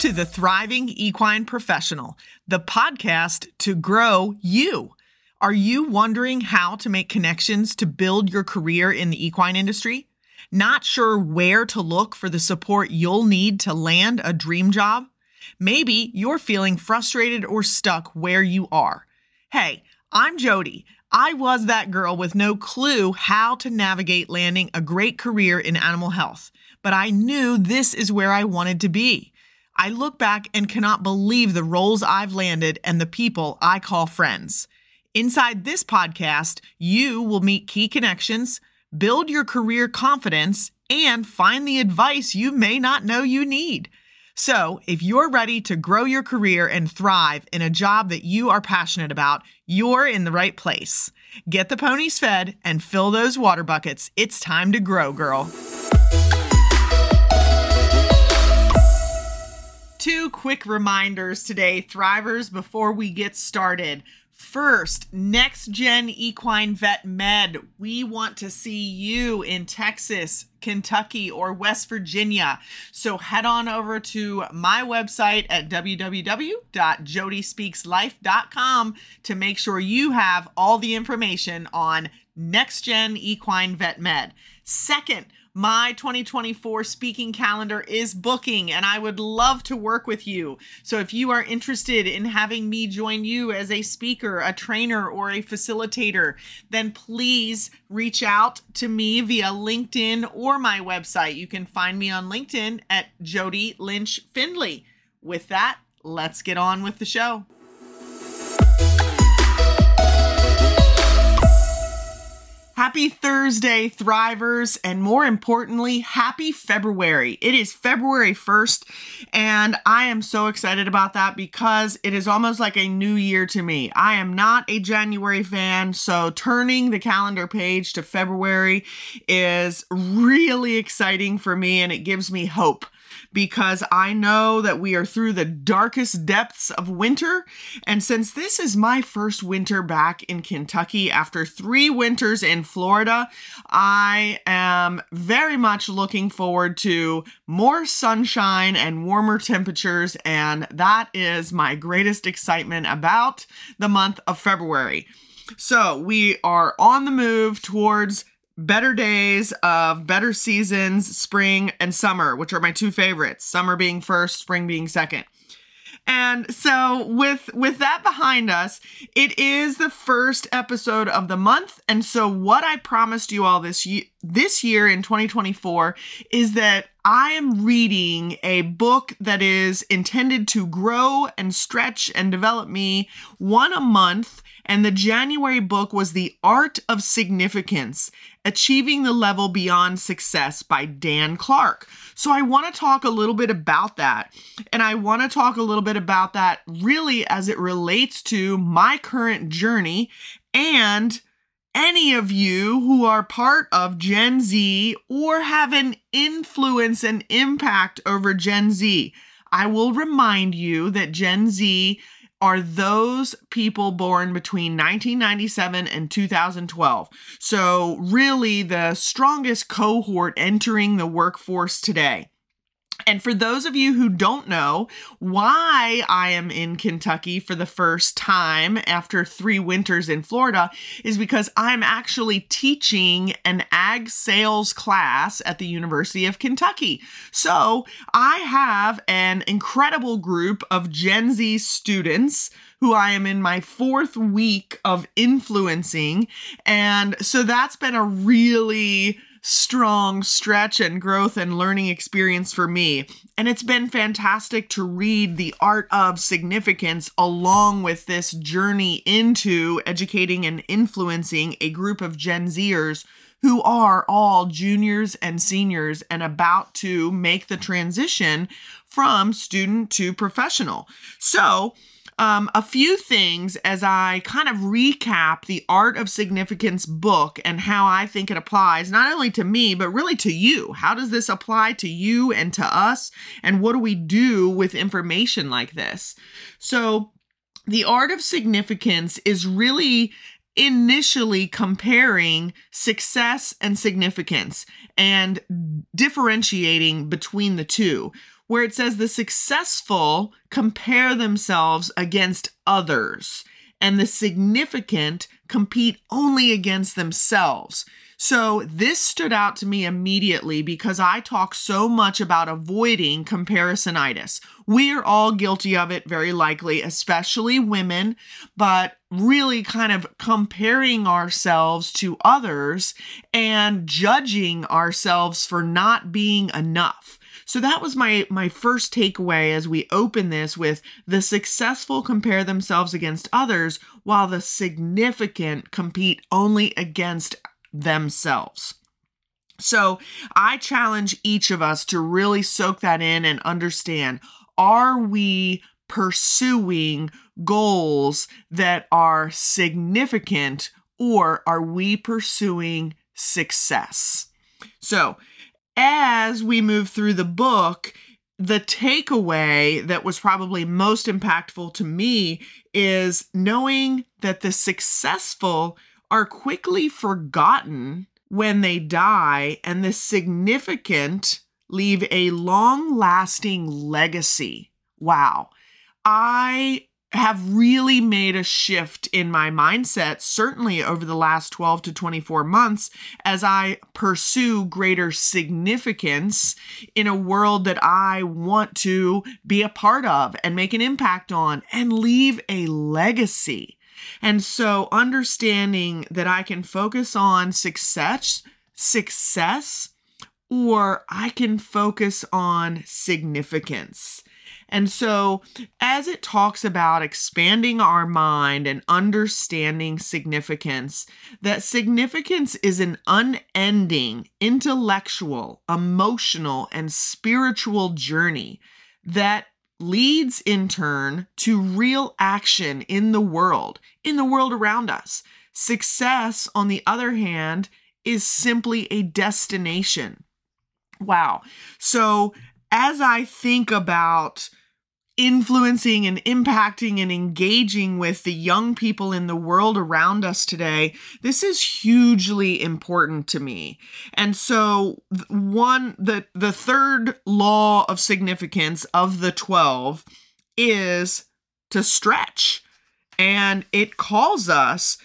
to the Thriving Equine Professional, the podcast to grow you. Are you wondering how to make connections to build your career in the equine industry? Not sure where to look for the support you'll need to land a dream job? Maybe you're feeling frustrated or stuck where you are. Hey, I'm Jodi. I was that girl with no clue how to navigate landing a great career in animal health, but I knew this is where I wanted to be. I look back and cannot believe the roles I've landed and the people I call friends. Inside this podcast, you will meet key connections, build your career confidence, and find the advice you may not know you need. So, if you're ready to grow your career and thrive in a job that you are passionate about, you're in the right place. Get the ponies fed and fill those water buckets. It's time to grow, girl. Two quick reminders today, Thrivers, before we get started. First, next gen equine vet med. We want to see you in Texas, Kentucky, or West Virginia. So head on over to my website at www.jodispeakslife.com to make sure you have all the information on next gen equine vet med. Second, my 2024 speaking calendar is booking and I would love to work with you. So if you are interested in having me join you as a speaker, a trainer, or a facilitator, then please reach out to me via LinkedIn or my website. You can find me on LinkedIn at Jodi Lynch Findley. With that, let's get on with the show. Happy Thursday, Thrivers, and more importantly, happy February. It is February 1st, and I am so excited about that because it is almost like a new year to me. I am not a January fan, so turning the calendar page to February is really exciting for me and it gives me hope because I know that we are through the darkest depths of winter. And since this is my first winter back in Kentucky after three winters in Florida, I am very much looking forward to more sunshine and warmer temperatures. And that is my greatest excitement about the month of February. So we are on the move towards better days of better seasons, spring and summer, which are my two favorites. Summer being first, spring being second. And so with with that behind us, it is the first episode of the month. And so what I promised you all this year this year in 2024 is that I am reading a book that is intended to grow and stretch and develop me one a month. And the January book was The Art of Significance Achieving the Level Beyond Success by Dan Clark. So I want to talk a little bit about that. And I want to talk a little bit about that really as it relates to my current journey and any of you who are part of Gen Z or have an influence and impact over Gen Z. I will remind you that Gen Z are those people born between 1997 and 2012. So, really, the strongest cohort entering the workforce today. And for those of you who don't know why I am in Kentucky for the first time after three winters in Florida, is because I'm actually teaching an ag sales class at the University of Kentucky. So I have an incredible group of Gen Z students who I am in my fourth week of influencing. And so that's been a really strong stretch and growth and learning experience for me. And it's been fantastic to read The Art of Significance along with this journey into educating and influencing a group of Gen Zers who are all juniors and seniors and about to make the transition from student to professional. So, um, a few things as I kind of recap the Art of Significance book and how I think it applies not only to me, but really to you. How does this apply to you and to us? And what do we do with information like this? So, the Art of Significance is really initially comparing success and significance and differentiating between the two where it says the successful compare themselves against others and the significant compete only against themselves. So, this stood out to me immediately because I talk so much about avoiding comparisonitis. We are all guilty of it, very likely, especially women, but really kind of comparing ourselves to others and judging ourselves for not being enough. So that was my my first takeaway as we open this with the successful compare themselves against others while the significant compete only against themselves. So, I challenge each of us to really soak that in and understand are we pursuing goals that are significant or are we pursuing success? So, as we move through the book, the takeaway that was probably most impactful to me is knowing that the successful are quickly forgotten when they die, and the significant leave a long lasting legacy. Wow. I have really made a shift in my mindset, certainly over the last 12 to 24 months, as I pursue greater significance in a world that I want to be a part of and make an impact on and leave a legacy. And so, understanding that I can focus on success, success, or I can focus on significance. And so, as it talks about expanding our mind and understanding significance, that significance is an unending intellectual, emotional, and spiritual journey that leads in turn to real action in the world, in the world around us. Success, on the other hand, is simply a destination. Wow. So, as I think about influencing and impacting and engaging with the young people in the world around us today, this is hugely important to me. And so one the the third law of significance of the 12 is to stretch. And it calls us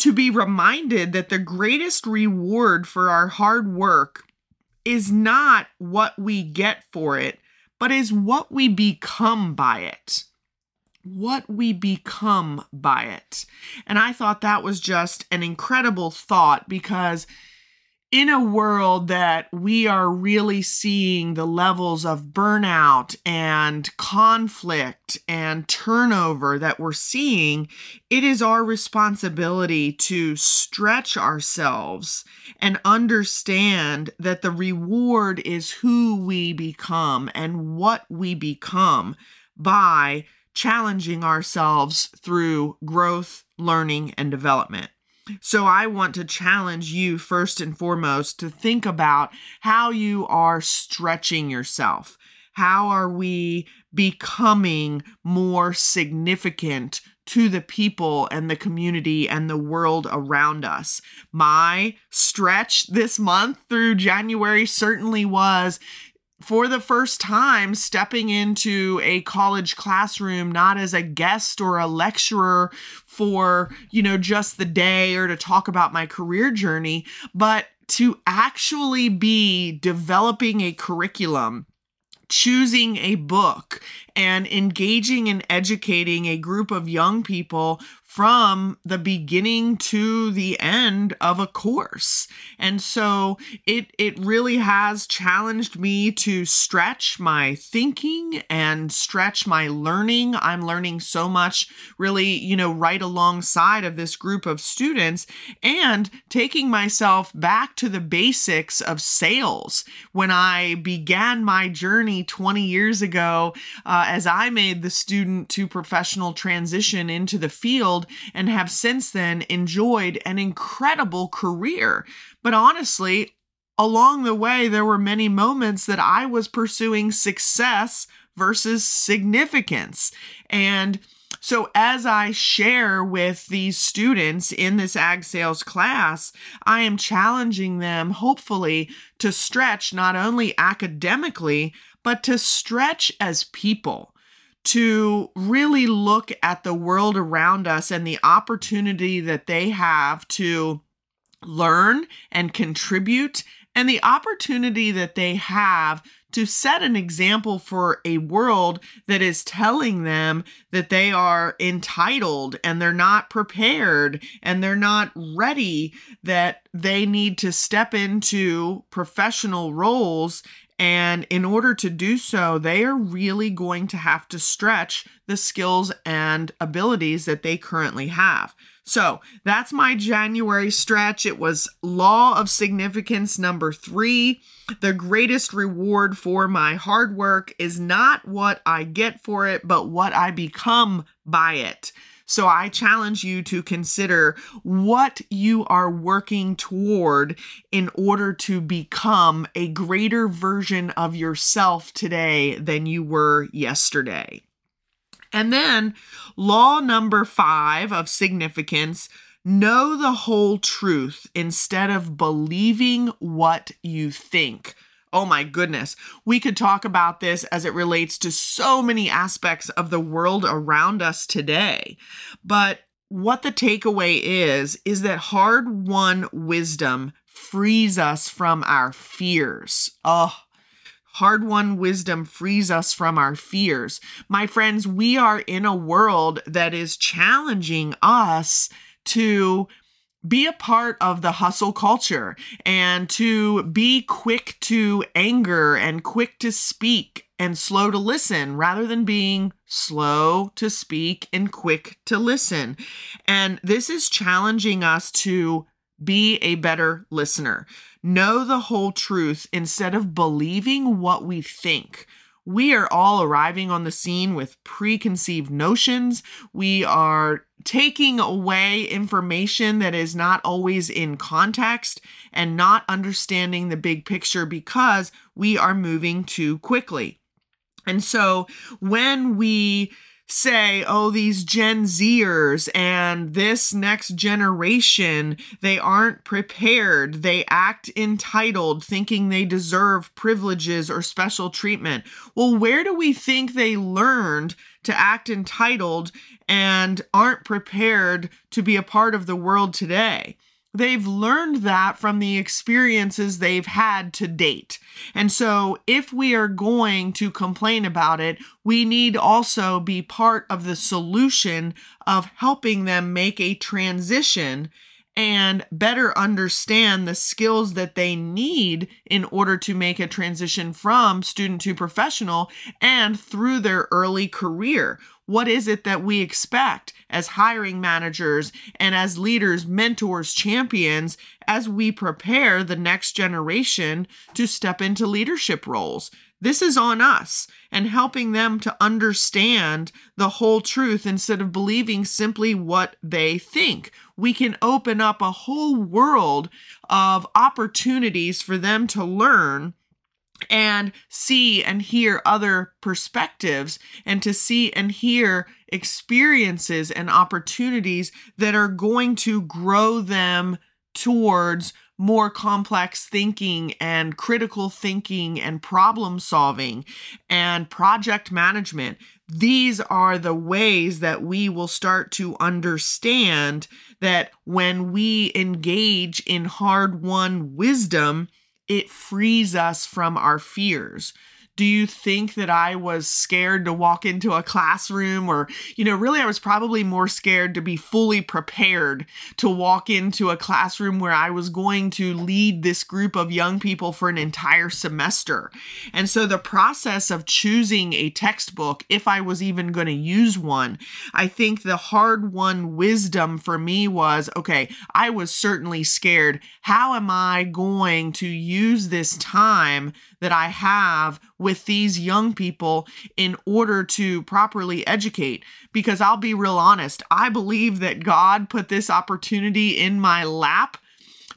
to be reminded that the greatest reward for our hard work is not what we get for it, but is what we become by it. What we become by it. And I thought that was just an incredible thought because in a world that we are really seeing the levels of burnout and conflict and turnover that we're seeing, it is our responsibility to stretch ourselves and understand that the reward is who we become and what we become by challenging ourselves through growth, learning, and development. So I want to challenge you first and foremost to think about how you are stretching yourself. How are we becoming more significant to the people and the community and the world around us? My stretch this month through January certainly was for the first time stepping into a college classroom not as a guest or a lecturer for you know just the day or to talk about my career journey but to actually be developing a curriculum choosing a book and engaging and educating a group of young people from the beginning to the end of a course. And so it it really has challenged me to stretch my thinking and stretch my learning. I'm learning so much really, you know, right alongside of this group of students and taking myself back to the basics of sales. When I began my journey 20 years ago uh, as I made the student to professional transition into the field and have since then enjoyed an incredible career. But honestly, along the way, there were many moments that I was pursuing success versus significance. And so, as I share with these students in this ag sales class, I am challenging them, hopefully, to stretch not only academically, but to stretch as people to really look at the world around us and the opportunity that they have to learn and contribute, and the opportunity that they have to set an example for a world that is telling them that they are entitled and they're not prepared and they're not ready, that they need to step into professional roles and in order to do so, they are really going to have to stretch the skills and abilities that they currently have. So that's my January stretch. It was Law of Significance number three. The greatest reward for my hard work is not what I get for it, but what I become by it. So I challenge you to consider what you are working toward in order to become a greater version of yourself today than you were yesterday. And then, law number five of significance know the whole truth instead of believing what you think. Oh my goodness. We could talk about this as it relates to so many aspects of the world around us today. But what the takeaway is, is that hard won wisdom frees us from our fears. Oh, hard won wisdom frees us from our fears. My friends, we are in a world that is challenging us to be a part of the hustle culture and to be quick to anger and quick to speak and slow to listen rather than being slow to speak and quick to listen. And this is challenging us to be a better listener. Know the whole truth instead of believing what we think. We are all arriving on the scene with preconceived notions. We are taking away information that is not always in context and not understanding the big picture because we are moving too quickly. And so when we say, oh, these Gen Zers and this next generation, they aren't prepared. They act entitled, thinking they deserve privileges or special treatment. Well, where do we think they learned to act entitled and aren't prepared to be a part of the world today? They've learned that from the experiences they've had to date. And so, if we are going to complain about it, we need also be part of the solution of helping them make a transition and better understand the skills that they need in order to make a transition from student to professional and through their early career. What is it that we expect as hiring managers and as leaders, mentors, champions as we prepare the next generation to step into leadership roles? This is on us and helping them to understand the whole truth instead of believing simply what they think. We can open up a whole world of opportunities for them to learn and see and hear other perspectives and to see and hear experiences and opportunities that are going to grow them towards more complex thinking and critical thinking and problem solving and project management. These are the ways that we will start to understand that when we engage in hard won wisdom, it frees us from our fears do you think that I was scared to walk into a classroom? Or, you know, really, I was probably more scared to be fully prepared to walk into a classroom where I was going to lead this group of young people for an entire semester. And so the process of choosing a textbook, if I was even going to use one, I think the hard won wisdom for me was okay, I was certainly scared. How am I going to use this time that I have with these young people in order to properly educate. Because I'll be real honest, I believe that God put this opportunity in my lap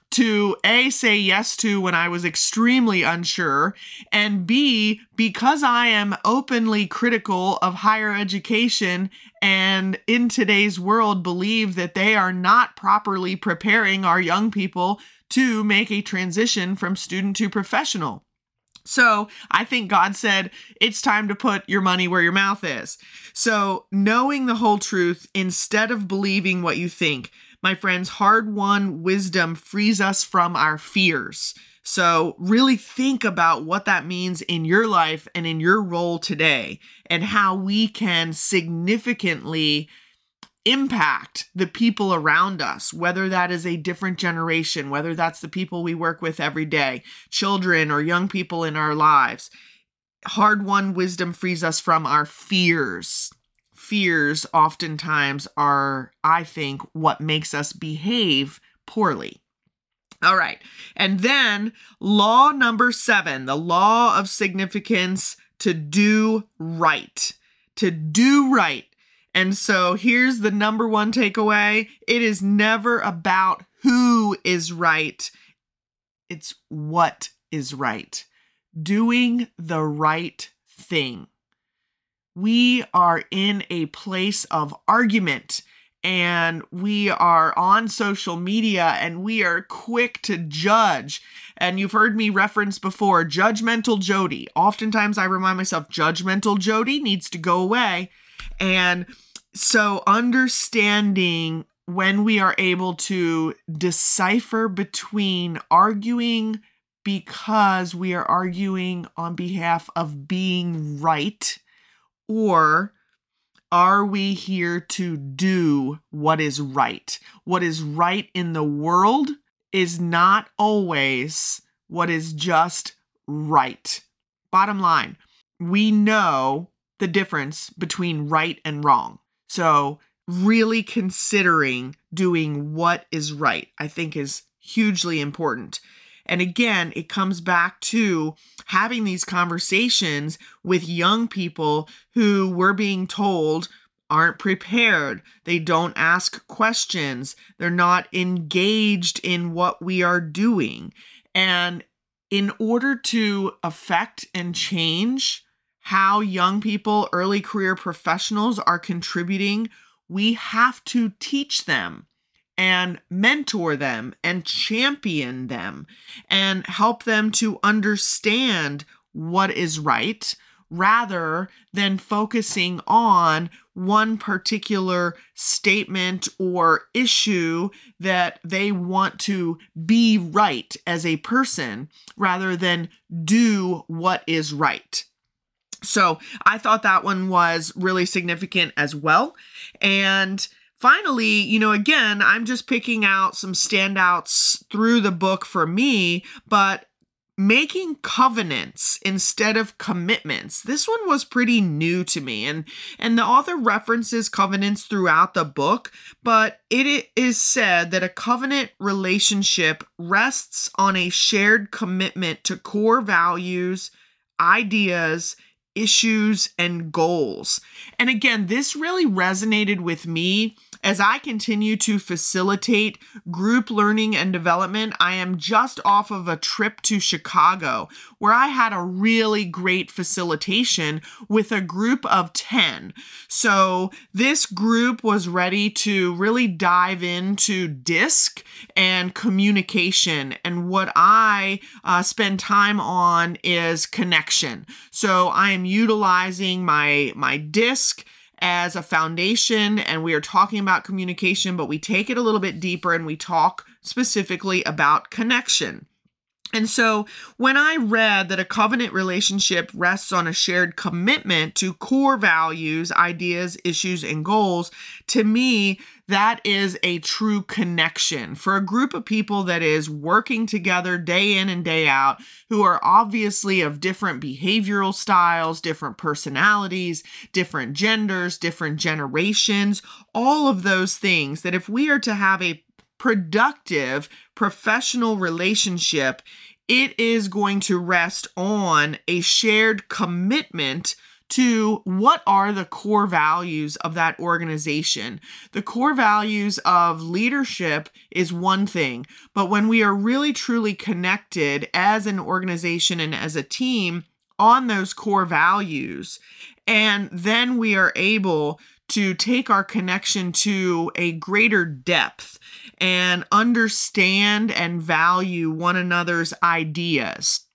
to A, say yes to when I was extremely unsure, and B, because I am openly critical of higher education and in today's world believe that they are not properly preparing our young people to make a transition from student to professional. So I think God said, it's time to put your money where your mouth is. So knowing the whole truth instead of believing what you think, my friends, hard won wisdom frees us from our fears. So, really think about what that means in your life and in your role today, and how we can significantly impact the people around us, whether that is a different generation, whether that's the people we work with every day, children or young people in our lives. Hard won wisdom frees us from our fears. Fears oftentimes are, I think, what makes us behave poorly. All right. And then law number seven, the law of significance to do right. To do right. And so here's the number one takeaway it is never about who is right, it's what is right. Doing the right thing. We are in a place of argument and we are on social media and we are quick to judge. And you've heard me reference before judgmental Jodi. Oftentimes I remind myself, judgmental Jodi needs to go away. And so understanding when we are able to decipher between arguing because we are arguing on behalf of being right or are we here to do what is right? What is right in the world is not always what is just right. Bottom line, we know the difference between right and wrong. So, really considering doing what is right, I think is hugely important. And again, it comes back to having these conversations with young people who we're being told aren't prepared. They don't ask questions. They're not engaged in what we are doing. And in order to affect and change how young people, early career professionals are contributing, we have to teach them and mentor them and champion them and help them to understand what is right rather than focusing on one particular statement or issue that they want to be right as a person rather than do what is right. So I thought that one was really significant as well. And finally, you know, again, I'm just picking out some standouts through the book for me, but making covenants instead of commitments this one was pretty new to me and and the author references covenants throughout the book but it is said that a covenant relationship rests on a shared commitment to core values ideas issues and goals. And again, this really resonated with me as I continue to facilitate group learning and development. I am just off of a trip to Chicago where I had a really great facilitation with a group of 10. So this group was ready to really dive into DISC and communication. And what I uh, spend time on is connection. So I am utilizing my my DISC as a foundation and we are talking about communication but we take it a little bit deeper and we talk specifically about connection and so when I read that a covenant relationship rests on a shared commitment to core values, ideas, issues, and goals, to me, that is a true connection for a group of people that is working together day in and day out, who are obviously of different behavioral styles, different personalities, different genders, different generations, all of those things. That if we are to have a productive professional relationship, it is going to rest on a shared commitment to what are the core values of that organization. The core values of leadership is one thing, but when we are really truly connected as an organization and as a team on those core values, and then we are able to take our connection to a greater depth and understand and value one another's ideas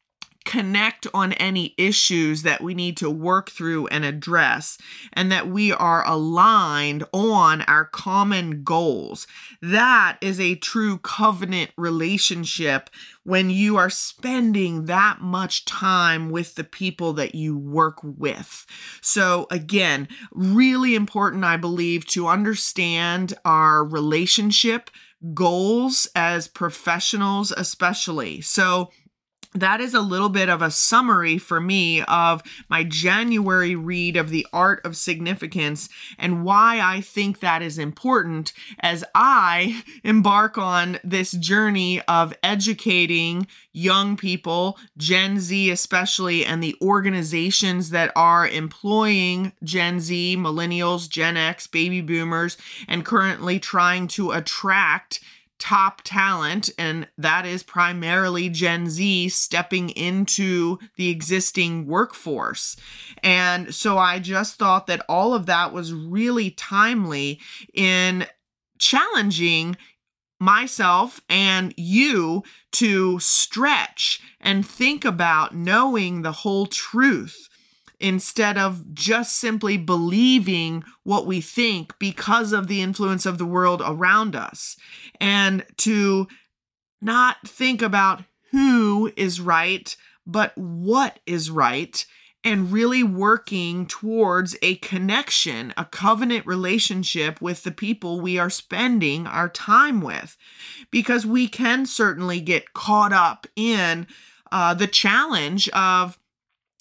connect on any issues that we need to work through and address, and that we are aligned on our common goals. That is a true covenant relationship when you are spending that much time with the people that you work with. So, again, really important, I believe, to understand our relationship goals as professionals, especially. So, that is a little bit of a summary for me of my January read of The Art of Significance and why I think that is important as I embark on this journey of educating young people, Gen Z especially, and the organizations that are employing Gen Z, millennials, Gen X, baby boomers, and currently trying to attract top talent, and that is primarily Gen Z stepping into the existing workforce. And so I just thought that all of that was really timely in challenging myself and you to stretch and think about knowing the whole truth instead of just simply believing what we think because of the influence of the world around us, and to not think about who is right, but what is right, and really working towards a connection, a covenant relationship with the people we are spending our time with. Because we can certainly get caught up in uh, the challenge of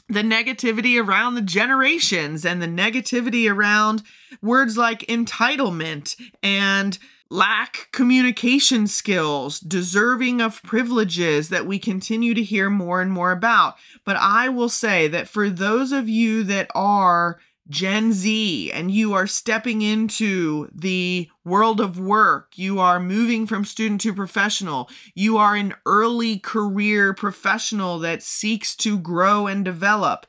the negativity around the generations and the negativity around words like entitlement and lack communication skills, deserving of privileges that we continue to hear more and more about. But I will say that for those of you that are Gen Z and you are stepping into the world of work, you are moving from student to professional, you are an early career professional that seeks to grow and develop.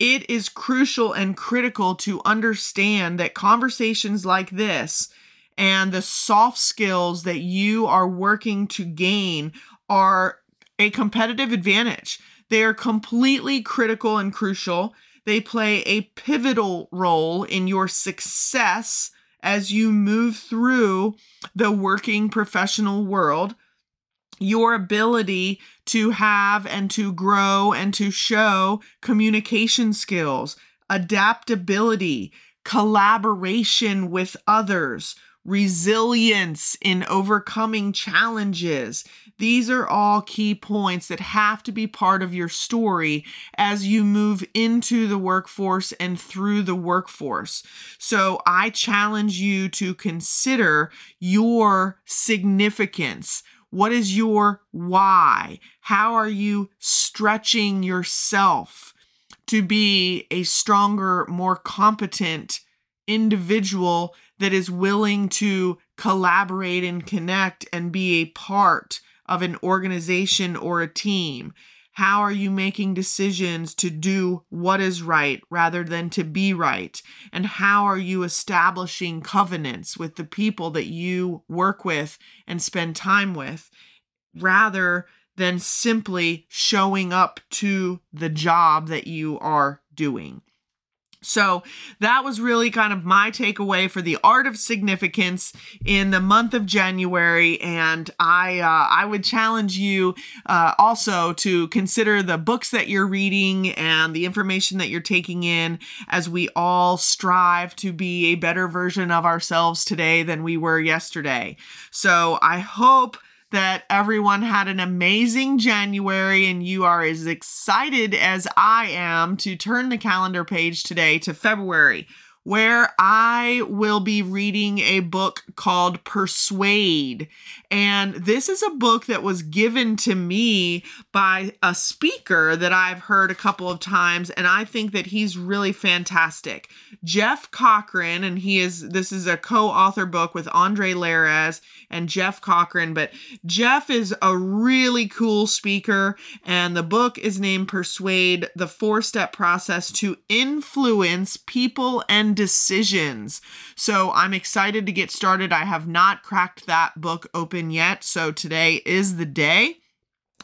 It is crucial and critical to understand that conversations like this and the soft skills that you are working to gain are a competitive advantage. They are completely critical and crucial they play a pivotal role in your success as you move through the working professional world. Your ability to have and to grow and to show communication skills, adaptability, collaboration with others, resilience in overcoming challenges. These are all key points that have to be part of your story as you move into the workforce and through the workforce. So I challenge you to consider your significance. What is your why? How are you stretching yourself to be a stronger, more competent individual that is willing to collaborate and connect and be a part of an organization or a team? How are you making decisions to do what is right rather than to be right? And how are you establishing covenants with the people that you work with and spend time with rather than simply showing up to the job that you are doing? So that was really kind of my takeaway for the art of significance in the month of January, and I uh, I would challenge you uh, also to consider the books that you're reading and the information that you're taking in as we all strive to be a better version of ourselves today than we were yesterday. So I hope that everyone had an amazing January and you are as excited as I am to turn the calendar page today to February where I will be reading a book called Persuade. And this is a book that was given to me by a speaker that I've heard a couple of times, and I think that he's really fantastic. Jeff Cochran, and he is this is a co-author book with Andre Lares and Jeff Cochran, but Jeff is a really cool speaker, and the book is named Persuade: The Four-Step Process to Influence People and decisions. So I'm excited to get started. I have not cracked that book open yet. So today is the day.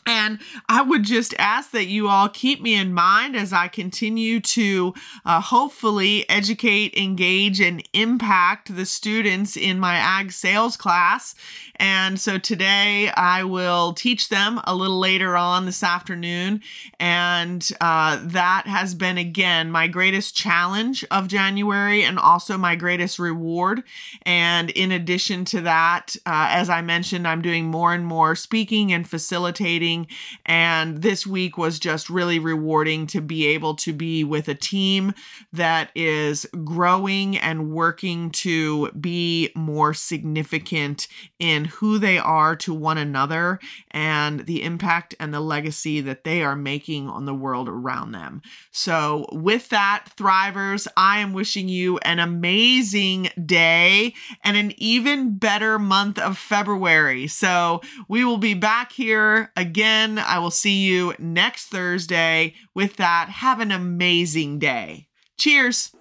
And I would just ask that you all keep me in mind as I continue to uh, hopefully educate, engage, and impact the students in my ag sales class. And so today I will teach them a little later on this afternoon. And uh, that has been, again, my greatest challenge of January and also my greatest reward. And in addition to that, uh, as I mentioned, I'm doing more and more speaking and facilitating and this week was just really rewarding to be able to be with a team that is growing and working to be more significant in who they are to one another and the impact and the legacy that they are making on the world around them. So, with that, Thrivers, I am wishing you an amazing day and an even better month of February. So, we will be back here again again. I will see you next Thursday. With that, have an amazing day. Cheers.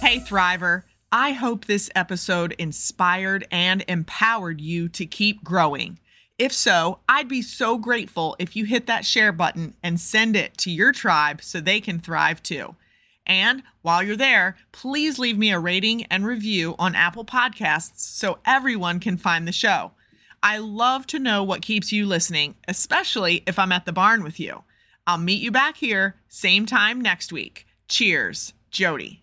Hey, Thriver. I hope this episode inspired and empowered you to keep growing. If so, I'd be so grateful if you hit that share button and send it to your tribe so they can thrive too. And while you're there, please leave me a rating and review on Apple Podcasts so everyone can find the show. I love to know what keeps you listening, especially if I'm at the barn with you. I'll meet you back here, same time next week. Cheers, Jodi.